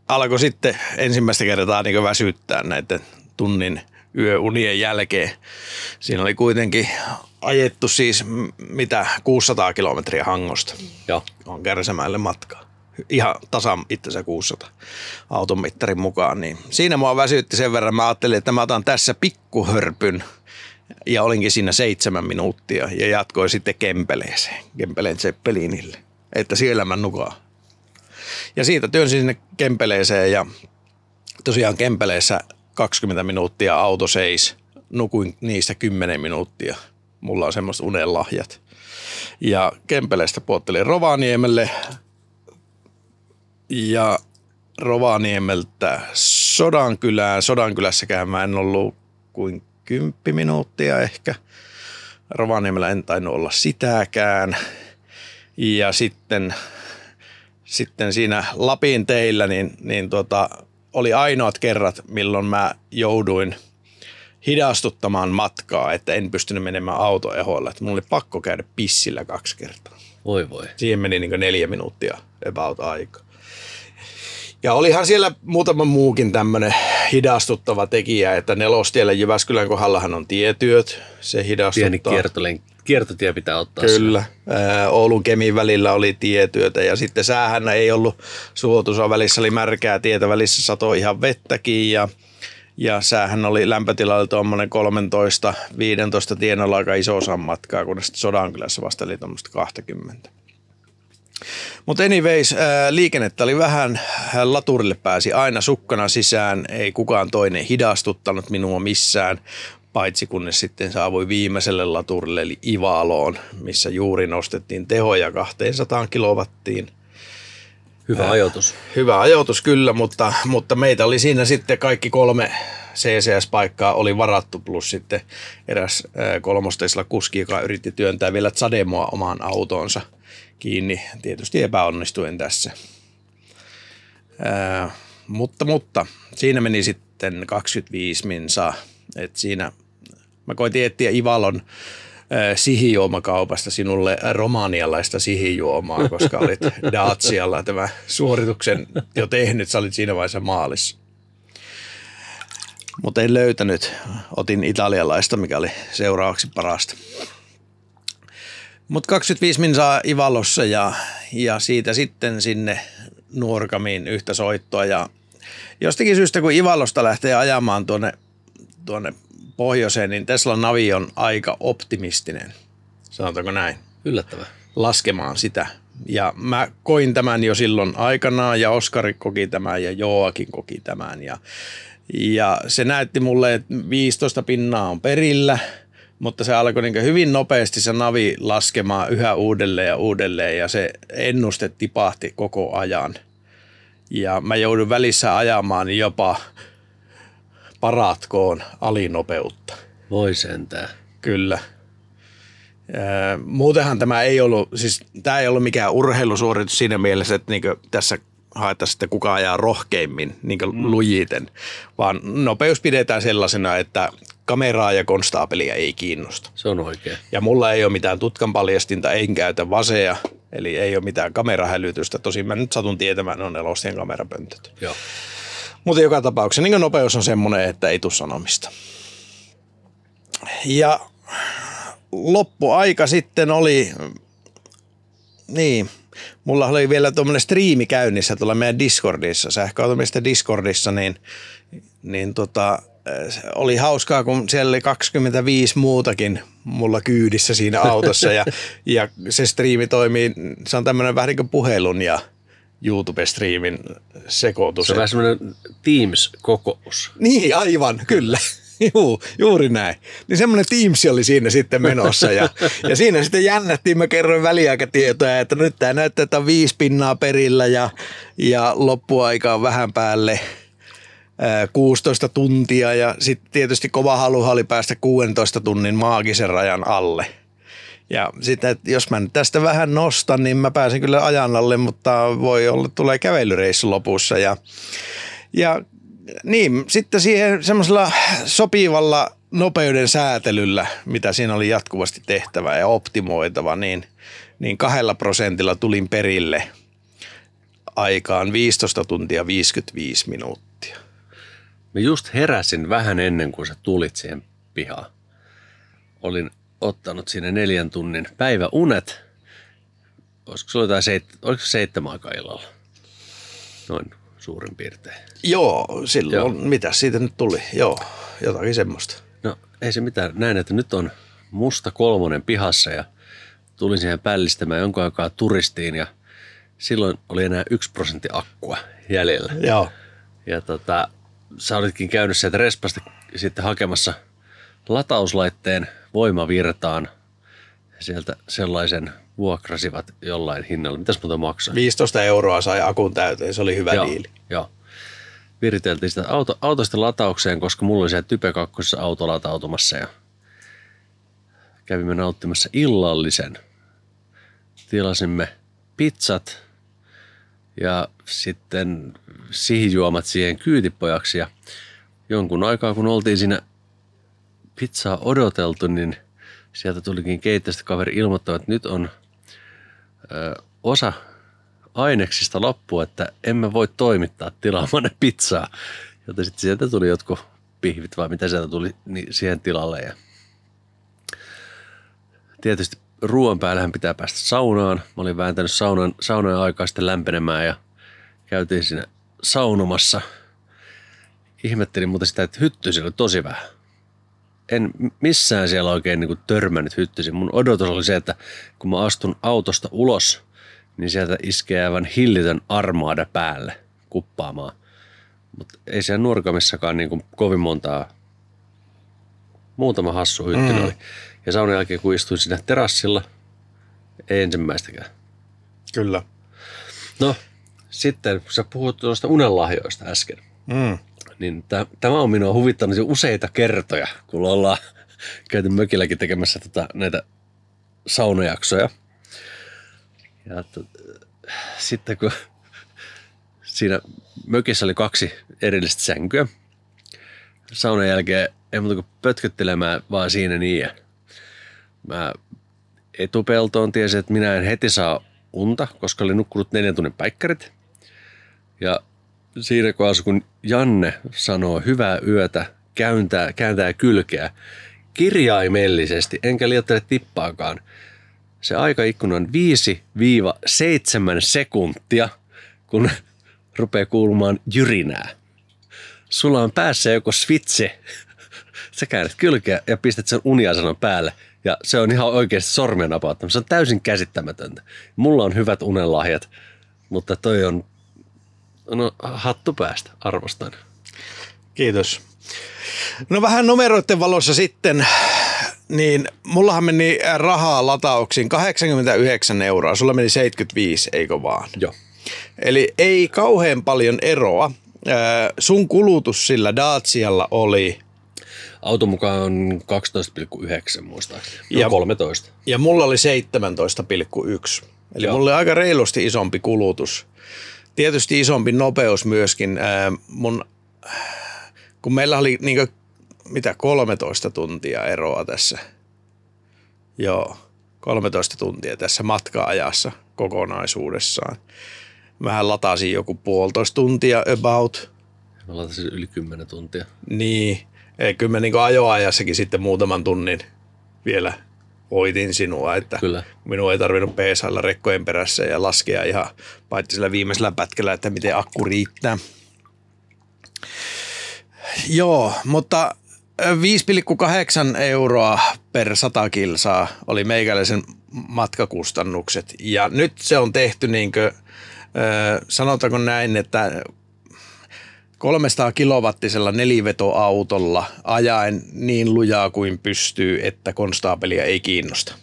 alkoi sitten ensimmäistä kertaa niin väsyttää näiden tunnin yöunien jälkeen. Siinä oli kuitenkin ajettu siis mitä 600 kilometriä Hangosta. Joo. On Kärsämäelle matkaa ihan tasan itsensä 600 auton mittarin mukaan. Niin siinä mua väsytti sen verran. Mä ajattelin, että mä otan tässä pikkuhörpyn ja olinkin siinä seitsemän minuuttia ja jatkoin sitten Kempeleeseen, Kempeleen Zeppelinille, että siellä mä nukaan. Ja siitä työnsin sinne Kempeleeseen ja tosiaan Kempeleessä 20 minuuttia auto seis. Nukuin niistä 10 minuuttia. Mulla on semmoista unelahjat. Ja Kempeleestä puottelin Rovaniemelle ja Rovaniemeltä Sodankylään. Sodankylässäkään mä en ollut kuin kymppi minuuttia ehkä. Rovaniemellä en tainnut olla sitäkään. Ja sitten, sitten siinä Lapin teillä niin, niin tota, oli ainoat kerrat, milloin mä jouduin hidastuttamaan matkaa, että en pystynyt menemään autoehoilla. Että mulla oli pakko käydä pissillä kaksi kertaa. Voi voi. Siihen meni niin neljä minuuttia about aika. Ja olihan siellä muutama muukin tämmöinen hidastuttava tekijä, että nelostiellä Jyväskylän kohdallahan on tietyöt, se hidastuttaa. Pieni kiertolen, kiertotie pitää ottaa. Kyllä. Ää, Oulun Kemin välillä oli tietyötä ja sitten säähän ei ollut suotuisa välissä, oli märkää tietä, välissä satoi ihan vettäkin ja ja säähän oli lämpötilalla tuommoinen 13-15 tienolla aika iso osa matkaa, kun sitten Sodankylässä vasta oli tuommoista 20. Mutta anyways, ää, liikennettä oli vähän, laturille pääsi aina sukkana sisään, ei kukaan toinen hidastuttanut minua missään, paitsi kunnes sitten saavui viimeiselle laturille eli Ivaloon, missä juuri nostettiin tehoja 200 kilowattiin. Hyvä ajoitus. Hyvä ajoitus kyllä, mutta, mutta meitä oli siinä sitten kaikki kolme CCS-paikkaa oli varattu, plus sitten eräs kolmosteisella kuski, joka yritti työntää vielä Zademoa omaan autoonsa kiinni. Tietysti epäonnistuen tässä. Ää, mutta, mutta siinä meni sitten 25 minsaa. Et siinä mä koitin etsiä Ivalon sihijuomakaupasta sinulle romanialaista sihijuomaa, koska olit Dacialla tämä suorituksen jo tehnyt, sä olit siinä vaiheessa maalissa. Mutta en löytänyt, otin italialaista, mikä oli seuraavaksi parasta. Mutta 25 minsaa Ivalossa ja, ja siitä sitten sinne Nuorkamiin yhtä soittoa ja jostakin syystä kun Ivalosta lähtee ajamaan tuonne, tuonne pohjoiseen, niin Tesla Navi on aika optimistinen, sanotaanko näin. Yllättävää. Laskemaan sitä. Ja mä koin tämän jo silloin aikanaan ja Oskari koki tämän ja Joakin koki tämän. Ja, ja se näytti mulle, että 15 pinnaa on perillä, mutta se alkoi niin hyvin nopeasti se navi laskemaan yhä uudelleen ja uudelleen ja se ennuste tipahti koko ajan. Ja mä joudun välissä ajamaan jopa paratkoon alinopeutta. Voi sentää. Kyllä. Muutenhan tämä ei ollut, siis tämä ei ollut mikään urheilusuoritus siinä mielessä, että niin tässä haetaan sitten kuka ajaa rohkeimmin niin mm. lujiten, vaan nopeus pidetään sellaisena, että kameraa ja konstaapelia ei kiinnosta. Se on oikein. Ja mulla ei ole mitään tutkan paljastinta, en käytä vaseja, eli ei ole mitään kamerahälytystä. Tosin mä nyt satun tietämään, on nelostien kamerapöntöt. Joo. Mutta joka tapauksessa niin nopeus on semmoinen, että ei tule sanomista. Ja loppuaika sitten oli, niin, mulla oli vielä tuommoinen striimi käynnissä tuolla meidän Discordissa, sähköautomista Discordissa, niin, niin tota, oli hauskaa, kun siellä oli 25 muutakin mulla kyydissä siinä autossa ja, ja se striimi toimii, se on tämmöinen vähän niin kuin puhelun ja – YouTube-striimin sekoitus. Se on vähän semmoinen Teams-kokous. Niin, aivan, kyllä. Juu, juuri näin. Niin semmoinen Teams oli siinä sitten menossa ja, ja siinä sitten jännättiin, mä kerroin väliaikatietoja, että nyt tämä näyttää, että on viisi pinnaa perillä ja, ja loppuaika on vähän päälle 16 tuntia ja sitten tietysti kova halu oli päästä 16 tunnin maagisen rajan alle – ja sitten, että jos mä nyt tästä vähän nostan, niin mä pääsen kyllä ajan alle, mutta voi olla, tulee kävelyreissu lopussa. Ja, ja niin, sitten siihen semmoisella sopivalla nopeuden säätelyllä, mitä siinä oli jatkuvasti tehtävä ja optimoitava, niin, niin kahdella prosentilla tulin perille aikaan 15 tuntia 55 minuuttia. Mä just heräsin vähän ennen kuin sä tulit siihen pihaan. Olin ottanut siinä neljän tunnin päiväunet. Olisiko se jotain seit, oliko se seitsemän aikaa illalla? Noin suurin piirtein. Joo, silloin, Joo. mitä siitä nyt tuli? Joo, jotakin semmoista. No ei se mitään. Näin, että nyt on musta kolmonen pihassa ja tulin siihen pällistämään jonkun aikaa turistiin ja silloin oli enää yksi prosentti akkua jäljellä. Joo. Ja tota, sä olitkin käynyt sieltä respasta sitten hakemassa latauslaitteen voimavirtaan. Sieltä sellaisen vuokrasivat jollain hinnalla. Mitäs muuta maksaa? 15 euroa sai akun täyteen, se oli hyvä joo, diili. Joo. Viriteltiin sitä auto, autosta lataukseen, koska mulla oli se Type 2 auto latautumassa ja kävimme nauttimassa illallisen. Tilasimme pizzat ja sitten sihijuomat siihen kyytipojaksi ja jonkun aikaa kun oltiin siinä pizzaa odoteltu, niin sieltä tulikin keittiöstä kaveri ilmoittaa, että nyt on ö, osa aineksista loppu, että emme voi toimittaa tilaamanne pizzaa. Joten sitten sieltä tuli jotkut pihvit vai mitä sieltä tuli niin siihen tilalle. Ja tietysti ruoan päällähän pitää päästä saunaan. Mä olin vääntänyt saunan, saunan aikaa sitten lämpenemään ja käytiin siinä saunomassa. Ihmettelin mutta sitä, että hytty oli tosi vähän en missään siellä oikein niin kuin törmännyt hyttysin. Mun odotus oli se, että kun mä astun autosta ulos, niin sieltä iskee aivan hillitön armaada päälle kuppaamaan. Mutta ei siellä nuorkamissakaan niin kuin kovin montaa, muutama hassu hytty mm. oli. Ja saunan jälkeen kun istuin siinä terassilla, ei ensimmäistäkään. Kyllä. No, sitten kun sä puhut tuosta unenlahjoista äsken, Mm. niin tä- tämä on minua huvittanut jo useita kertoja, kun ollaan käyty mökilläkin tekemässä tota, näitä saunajaksoja. Ja to, sitten kun siinä mökissä oli kaksi erillistä sänkyä, saunan jälkeen ei muuta kuin pötköttelemään vaan siinä niin. Ja mä etupeltoon tiesin, että minä en heti saa unta, koska olin nukkunut neljän tunnin päikkärit. Ja siinä kohdassa, kun Janne sanoo hyvää yötä, kääntää, kääntää kylkeä kirjaimellisesti, enkä liioittele tippaakaan, se aikaikkuna on 5-7 sekuntia, kun rupeaa kuulumaan jyrinää. Sulla on päässä joko switche, sä käännät kylkeä ja pistät sen uniasanan päälle. Ja se on ihan oikeasti sormen napauttamista. Se on täysin käsittämätöntä. Mulla on hyvät unenlahjat, mutta toi on no, hattu päästä, arvostan. Kiitos. No vähän numeroiden valossa sitten, niin mullahan meni rahaa latauksiin 89 euroa, sulla meni 75, eikö vaan? Joo. Eli ei kauhean paljon eroa. Ää, Sun kulutus sillä Dacialla oli, Auton mukaan on 12,9 muistaakseni. Ja- 13. ja mulla oli 17,1. Eli Joo. mulla oli aika reilusti isompi kulutus. Tietysti isompi nopeus myöskin. Ää, Mun, kun meillä oli niin mitä 13 tuntia eroa tässä. Joo, 13 tuntia tässä matka-ajassa kokonaisuudessaan. Mähän latasin joku puolitoista tuntia about. Mä latasin yli 10 tuntia. Niin, ei, kyllä mä niin ajoajassakin sitten muutaman tunnin vielä hoitin sinua, että Kyllä. minun ei tarvinnut peesailla rekkojen perässä ja laskea ihan paitsi sillä viimeisellä pätkällä, että miten akku riittää. Joo, mutta ö, 5,8 euroa per 100 kilsaa oli meikäläisen matkakustannukset. Ja nyt se on tehty niin kuin, sanotaanko näin, että 300 kilowattisella nelivetoautolla ajaen niin lujaa kuin pystyy, että konstaapelia ei kiinnosta.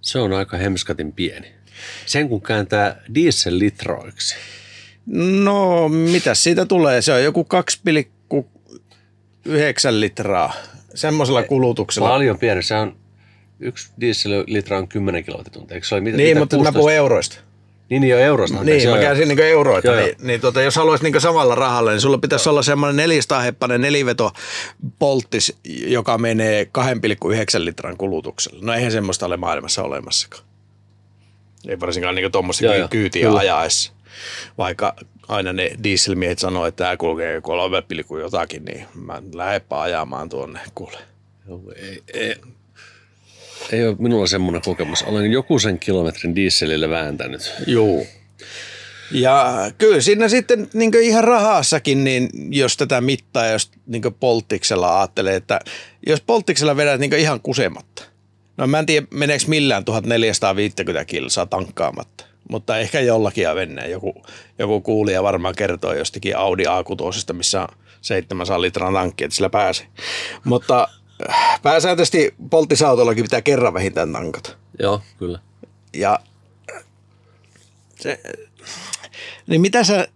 Se on aika hemskatin pieni. Sen kun kääntää diesellitroiksi. No, mitä siitä tulee? Se on joku 2,9 litraa semmoisella kulutuksella. Paljon pieni. Se on yksi diesellitra on 10 kilowattituntia. Eikö se ole mitä, Niin, mitä mutta mä 16? puhun euroista. Niin, niin jo eurosta. Niin, mä joo, käänsin joo. niin euroita. Joo, niin, joo. niin tota, jos haluaisit niin samalla rahalla, niin sulla pitäisi olla semmoinen 400 heppainen neliveto polttis, joka menee 2,9 litran kulutuksella. No eihän semmoista ole maailmassa olemassakaan. Ei varsinkaan niin tuommoista Joo, joo, kyytiä kyllä. ajaessa. Vaikka aina ne dieselmiehet sanoo, että tämä kulkee kolme jotakin, niin mä lähdepä ajamaan tuonne kuule. Joo, ei, ei, ei ole minulla semmoinen kokemus. Olen joku sen kilometrin dieselille vääntänyt. Juu. Ja kyllä siinä sitten niin ihan rahassakin, niin jos tätä mittaa, jos niin polttiksella ajattelee, että jos polttiksella vedät niin ihan kusematta. No mä en tiedä, meneekö millään 1450 kilsaa tankkaamatta. Mutta ehkä jollakin ja mennään. Joku, joku kuulija varmaan kertoo jostakin Audi A6, missä on 700 litran tankki, että sillä pääsee. Mutta pääsääntöisesti polttisautollakin pitää kerran vähintään tankata. Joo, kyllä. Ja se, niin mitä sä,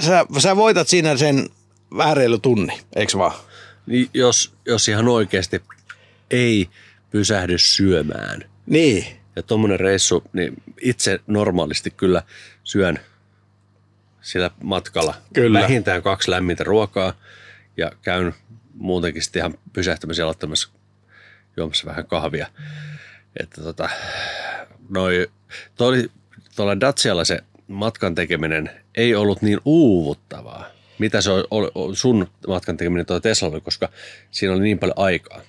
sä, sä voitat siinä sen vähän reilu tunni, eikö vaan? Niin jos, jos ihan oikeasti ei pysähdy syömään. Niin. Ja tuommoinen reissu, niin itse normaalisti kyllä syön sillä matkalla Kyllä. vähintään kaksi lämmintä ruokaa ja käyn muutenkin sitten ihan pysähtymisen aloittamassa juomassa vähän kahvia. Että tota, noi, toi, tuolla Dacialla se matkan tekeminen ei ollut niin uuvuttavaa, mitä se on sun matkan tekeminen tuo Teslalla, koska siinä oli niin paljon aikaa.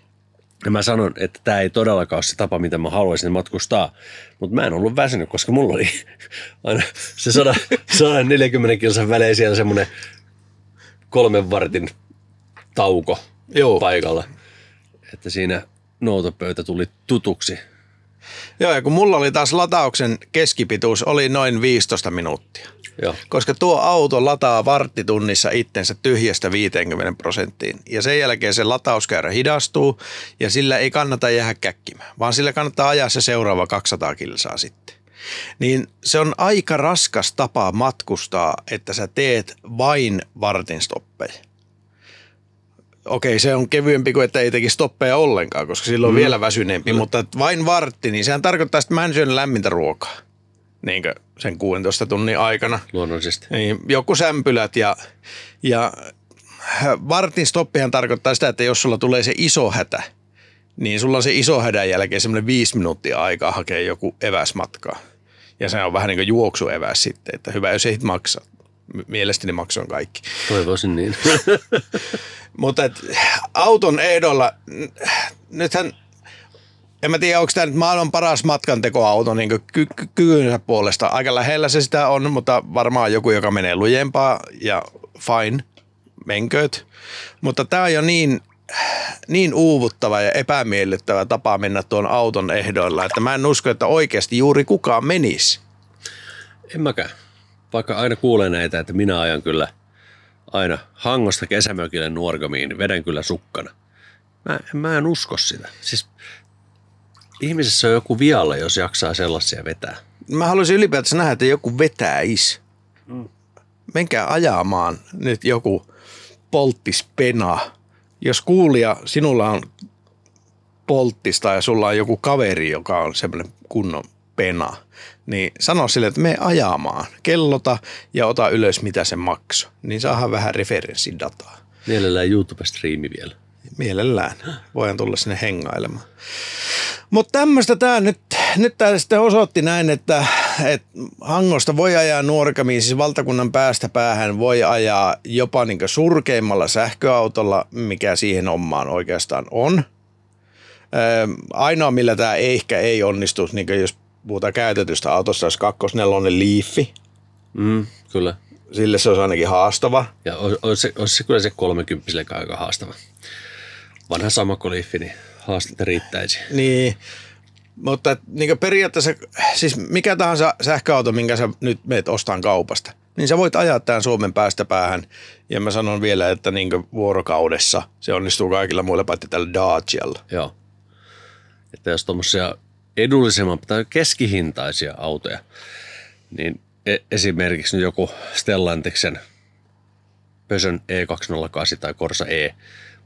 Ja mä sanon, että tämä ei todellakaan ole se tapa, mitä mä haluaisin matkustaa. Mutta mä en ollut väsynyt, koska mulla oli aina se 100, 140 kilsan välein siellä semmoinen kolmen vartin tauko Joo. paikalla. Että siinä noutopöytä tuli tutuksi. Joo, ja kun mulla oli taas latauksen keskipituus, oli noin 15 minuuttia. Joo. Koska tuo auto lataa varttitunnissa itsensä tyhjästä 50 prosenttiin. Ja sen jälkeen se latauskäyrä hidastuu ja sillä ei kannata jäädä käkkimään, vaan sillä kannattaa ajaa se seuraava 200 kilsaa sitten. niin se on aika raskas tapa matkustaa, että sä teet vain vartin stoppeja. Okei, se on kevyempi kuin että ei tekisi stoppeja ollenkaan, koska silloin on mm. vielä väsyneempi, mm. mutta vain vartti, niin sehän tarkoittaa, että mä en syön lämmintä ruokaa niin sen 16 tunnin aikana. Luonnollisesti. Niin, joku sämpylät ja, ja vartin stoppihan tarkoittaa sitä, että jos sulla tulee se iso hätä, niin sulla on se iso hädän jälkeen semmoinen viisi minuuttia aikaa hakea joku eväsmatkaa. Ja se on vähän niin kuin juoksueväs sitten, että hyvä jos ei maksa. Mielestäni maksoin kaikki. Toivoisin niin. Mutta auton ehdolla, nythän en mä tiedä, onko tämä nyt maailman paras matkantekoauto niin ky- ky- kykynsä puolesta. Aika lähellä se sitä on, mutta varmaan joku, joka menee lujempaa ja fine, menkööt. Mutta tämä on jo niin, niin uuvuttava ja epämiellyttävä tapa mennä tuon auton ehdoilla, että mä en usko, että oikeasti juuri kukaan menisi. En mäkään. Vaikka aina kuulee näitä, että minä ajan kyllä aina Hangosta kesämökille nuorgamiin, vedän kyllä sukkana. Mä, mä en usko sitä. Siis ihmisessä on joku vialla, jos jaksaa sellaisia vetää. Mä haluaisin ylipäätänsä nähdä, että joku vetäisi. Mm. Menkää ajamaan nyt joku polttispena. Jos kuulija, sinulla on polttista ja sulla on joku kaveri, joka on semmoinen kunnon pena, niin sano sille, että me ajamaan, kellota ja ota ylös, mitä se maksoi. Niin saadaan vähän referenssidataa. Mielellään YouTube-striimi vielä. Mielellään. Voidaan tulla sinne hengailemaan. Mutta tämmöistä tämä nyt, nyt tämä sitten osoitti näin, että, että Hangosta voi ajaa nuorkamiin, siis valtakunnan päästä päähän voi ajaa jopa niin surkeimmalla sähköautolla, mikä siihen omaan oikeastaan on. ainoa, millä tämä ehkä ei onnistu, niin jos puhutaan käytetystä autosta, olisi 24 Leafi. Mm, kyllä. Sille se olisi ainakin haastava. Ja olisi, se, olisi se kyllä se 30 aika haastava. Vanha Samakko Leafi, niin haastetta riittäisi. Niin, mutta niin periaatteessa, siis mikä tahansa sähköauto, minkä sä nyt meet ostaan kaupasta, niin sä voit ajaa tämän Suomen päästä päähän. Ja mä sanon vielä, että niin vuorokaudessa se onnistuu kaikilla muilla paitsi tällä Dacialla. Joo. Että jos tuommoisia edullisemman tai keskihintaisia autoja, niin e- esimerkiksi nyt joku Stellantiksen Pösön E208 tai Corsa E,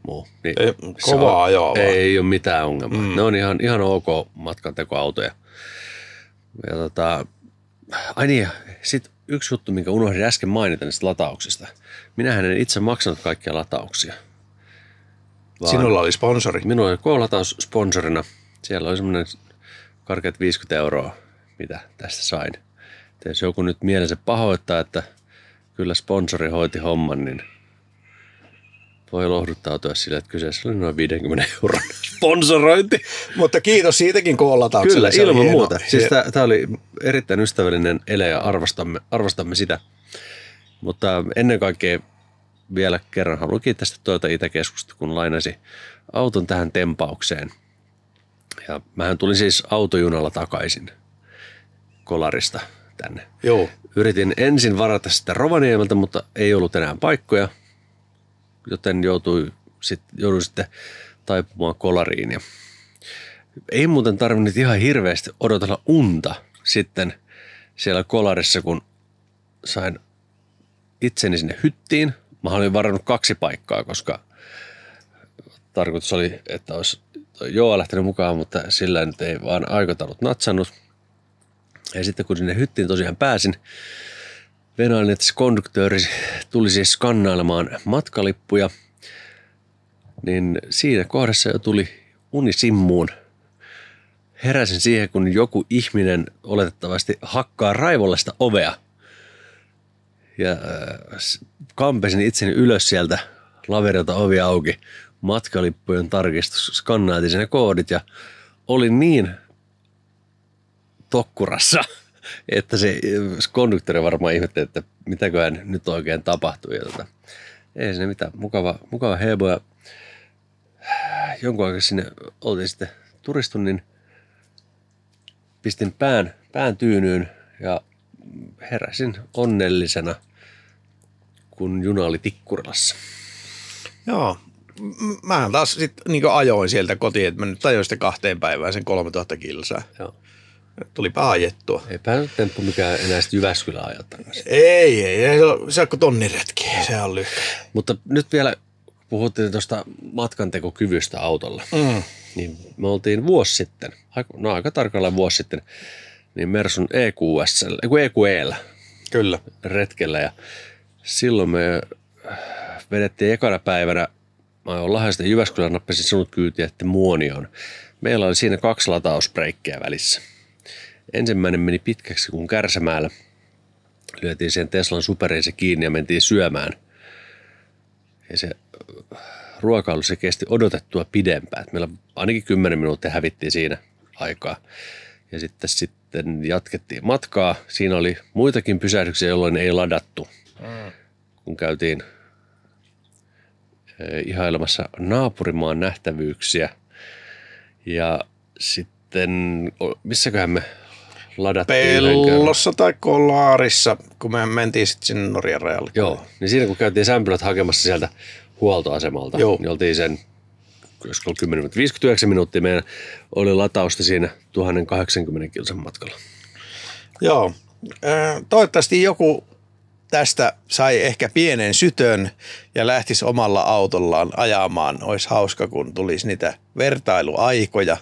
muu. Niin ei, kovaa ajoa Ei, ei ole mitään ongelmaa. Mm. Ne on ihan, ihan ok matkantekoautoja. Ja tota, ai niin, sitten yksi juttu, minkä unohdin äsken mainita niistä latauksista. Minähän en itse maksanut kaikkia latauksia. Sinulla oli sponsori? Minulla oli K-lataus sponsorina. Siellä oli semmoinen karkeat 50 euroa, mitä tästä sain. Et jos joku nyt mielensä pahoittaa, että kyllä sponsori hoiti homman, niin – voi lohduttautua sille, että kyseessä oli noin 50 euron sponsorointi. Mutta kiitos siitäkin koolataukselle. Kyllä, ilman muuta. Siis tämä oli erittäin ystävällinen ele ja arvostamme, arvostamme sitä. Mutta ennen kaikkea vielä kerran haluan kiittää sitä Toyota Itäkeskusta, kun lainasi auton tähän tempaukseen. Ja mähän tulin siis autojunalla takaisin kolarista tänne. Joo. Yritin ensin varata sitä Rovaniemeltä, mutta ei ollut enää paikkoja – joten joutui sit, jouduin sitten taipumaan kolariin. Ja ei muuten tarvinnut ihan hirveästi odotella unta sitten siellä kolarissa, kun sain itseni sinne hyttiin. Mä olin varannut kaksi paikkaa, koska tarkoitus oli, että olisi Joo lähtenyt mukaan, mutta sillä nyt ei vaan aikataulut natsannut. Ja sitten kun sinne hyttiin tosiaan pääsin, se konduktööri tuli siis skannailemaan matkalippuja, niin siinä kohdassa jo tuli unisimmuun. Heräsin siihen, kun joku ihminen oletettavasti hakkaa raivollista ovea. Ja äh, kampesin itseni ylös sieltä laverilta ovi auki. Matkalippujen tarkistus, skannaatin ne koodit ja olin niin tokkurassa – että se konduktori varmaan ihmetteli, että mitäköhän nyt oikein tapahtuu. Ja tota, ei sinne mitään. Mukava, mukava hebo ja jonkun aikaa sinne oltiin sitten turistun, niin pistin pään, pään tyynyyn ja heräsin onnellisena, kun juna oli Tikkurilassa. Joo, mä taas sitten niin ajoin sieltä kotiin, että mä nyt ajoin sitten kahteen päivään sen 3000 kilsaa. Joo. Tulipa ajettua. Eipä nyt temppu mikään enää sitten Jyväskylän ajaa takaisin. Ei, ei, ei, se on- se on tonniretki, se on lyhyt. Mutta nyt vielä puhuttiin tuosta matkantekokyvystä autolla. Mm. Niin me oltiin vuosi sitten, aika- no aika tarkalleen vuosi sitten, niin Mersun E EQS, EQEllä Kyllä. retkellä ja silloin me vedettiin ekana päivänä, mä oon Lahdesta Jyväskylän nappasin sinut kyytiä, että Muonioon. Meillä oli siinä kaksi latausbreikkejä välissä. Ensimmäinen meni pitkäksi kuin kärsämäällä. Lyötiin sen Teslan superiin se kiinni ja mentiin syömään. Ja se äh, ruokailu se kesti odotettua pidempään. Meillä ainakin 10 minuuttia hävittiin siinä aikaa. Ja sitten, sitten jatkettiin matkaa. Siinä oli muitakin pysähdyksiä, jolloin ei ladattu. Kun käytiin ihailemassa naapurimaan nähtävyyksiä. Ja sitten, missäköhän me ladattiin? Pellossa tai Kolaarissa, kun me mentiin sitten sinne Norjan rajalle. Joo, niin siinä kun käytiin sämpylät hakemassa sieltä huoltoasemalta, Joo. niin oltiin sen, olisiko ollut 10 minuuttia, 59 minuuttia meidän oli latausta siinä 1080 kilsan matkalla. Joo. Toivottavasti joku tästä sai ehkä pienen sytön ja lähtisi omalla autollaan ajamaan. Olisi hauska, kun tulisi niitä vertailuaikoja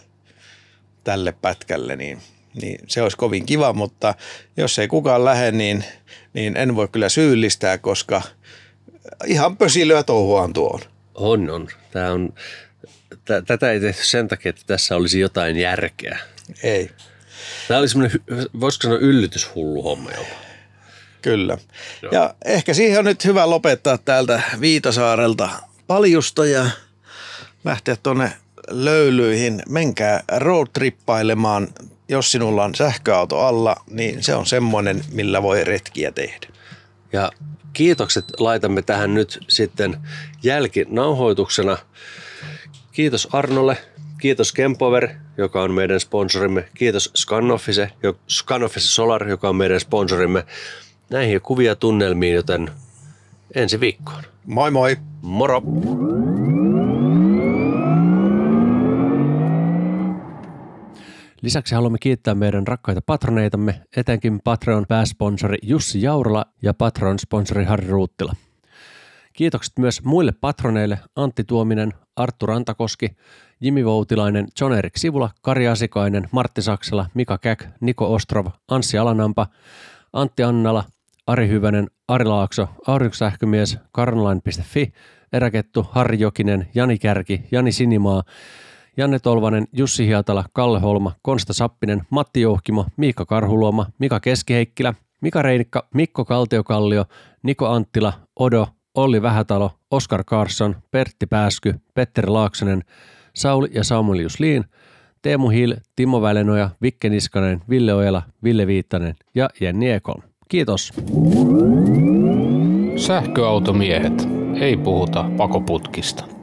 tälle pätkälle, niin, niin se olisi kovin kiva, mutta jos ei kukaan lähde, niin, niin en voi kyllä syyllistää, koska ihan pösilöä touhuaan tuo on. On, on. Tämä on tä- tätä ei tehty sen takia, että tässä olisi jotain järkeä. Ei, Tämä oli semmoinen, voisiko sanoa yllytyshullu homma jopa. Kyllä. Ja ehkä siihen on nyt hyvä lopettaa täältä Viitasaarelta paljusta ja lähteä tuonne löylyihin. Menkää roadtrippailemaan. Jos sinulla on sähköauto alla, niin se on semmoinen, millä voi retkiä tehdä. Ja kiitokset laitamme tähän nyt sitten jälkinauhoituksena. Kiitos Arnolle, kiitos Kempover, joka on meidän sponsorimme. Kiitos Scanoffise, Scanoffise Solar, joka on meidän sponsorimme. Näihin kuvia tunnelmiin, joten ensi viikkoon. Moi moi! Moro! Lisäksi haluamme kiittää meidän rakkaita patroneitamme, etenkin Patreon pääsponsori Jussi Jaurala ja Patron-sponsori Harri Ruuttila. Kiitokset myös muille patroneille Antti Tuominen, Arttu Rantakoski, Jimi Voutilainen, John Erik Sivula, Kari Asikainen, Martti Saksala, Mika Käk, Niko Ostrov, Anssi Alanampa, Antti Annala, Ari Hyvänen, Ari Laakso, Aurinkosähkömies, Karnalain.fi, Eräkettu, Harri Jokinen, Jani Kärki, Jani Sinimaa, Janne Tolvanen, Jussi Hiatala, Kalle Holma, Konsta Sappinen, Matti Jouhkimo, Miikka Karhuluoma, Mika Keskiheikkilä, Mika Reinikka, Mikko Kaltiokallio, Niko Anttila, Odo, Olli Vähätalo, Oskar Karsson, Pertti Pääsky, Petteri Laaksonen, Sauli ja Samuel Jusliin, Teemu Hill, Timo Välenoja, Vikke Niskanen, Ville Ojala, Ville Viittanen ja Jenni Ekholm. Kiitos. Sähköautomiehet. Ei puhuta pakoputkista.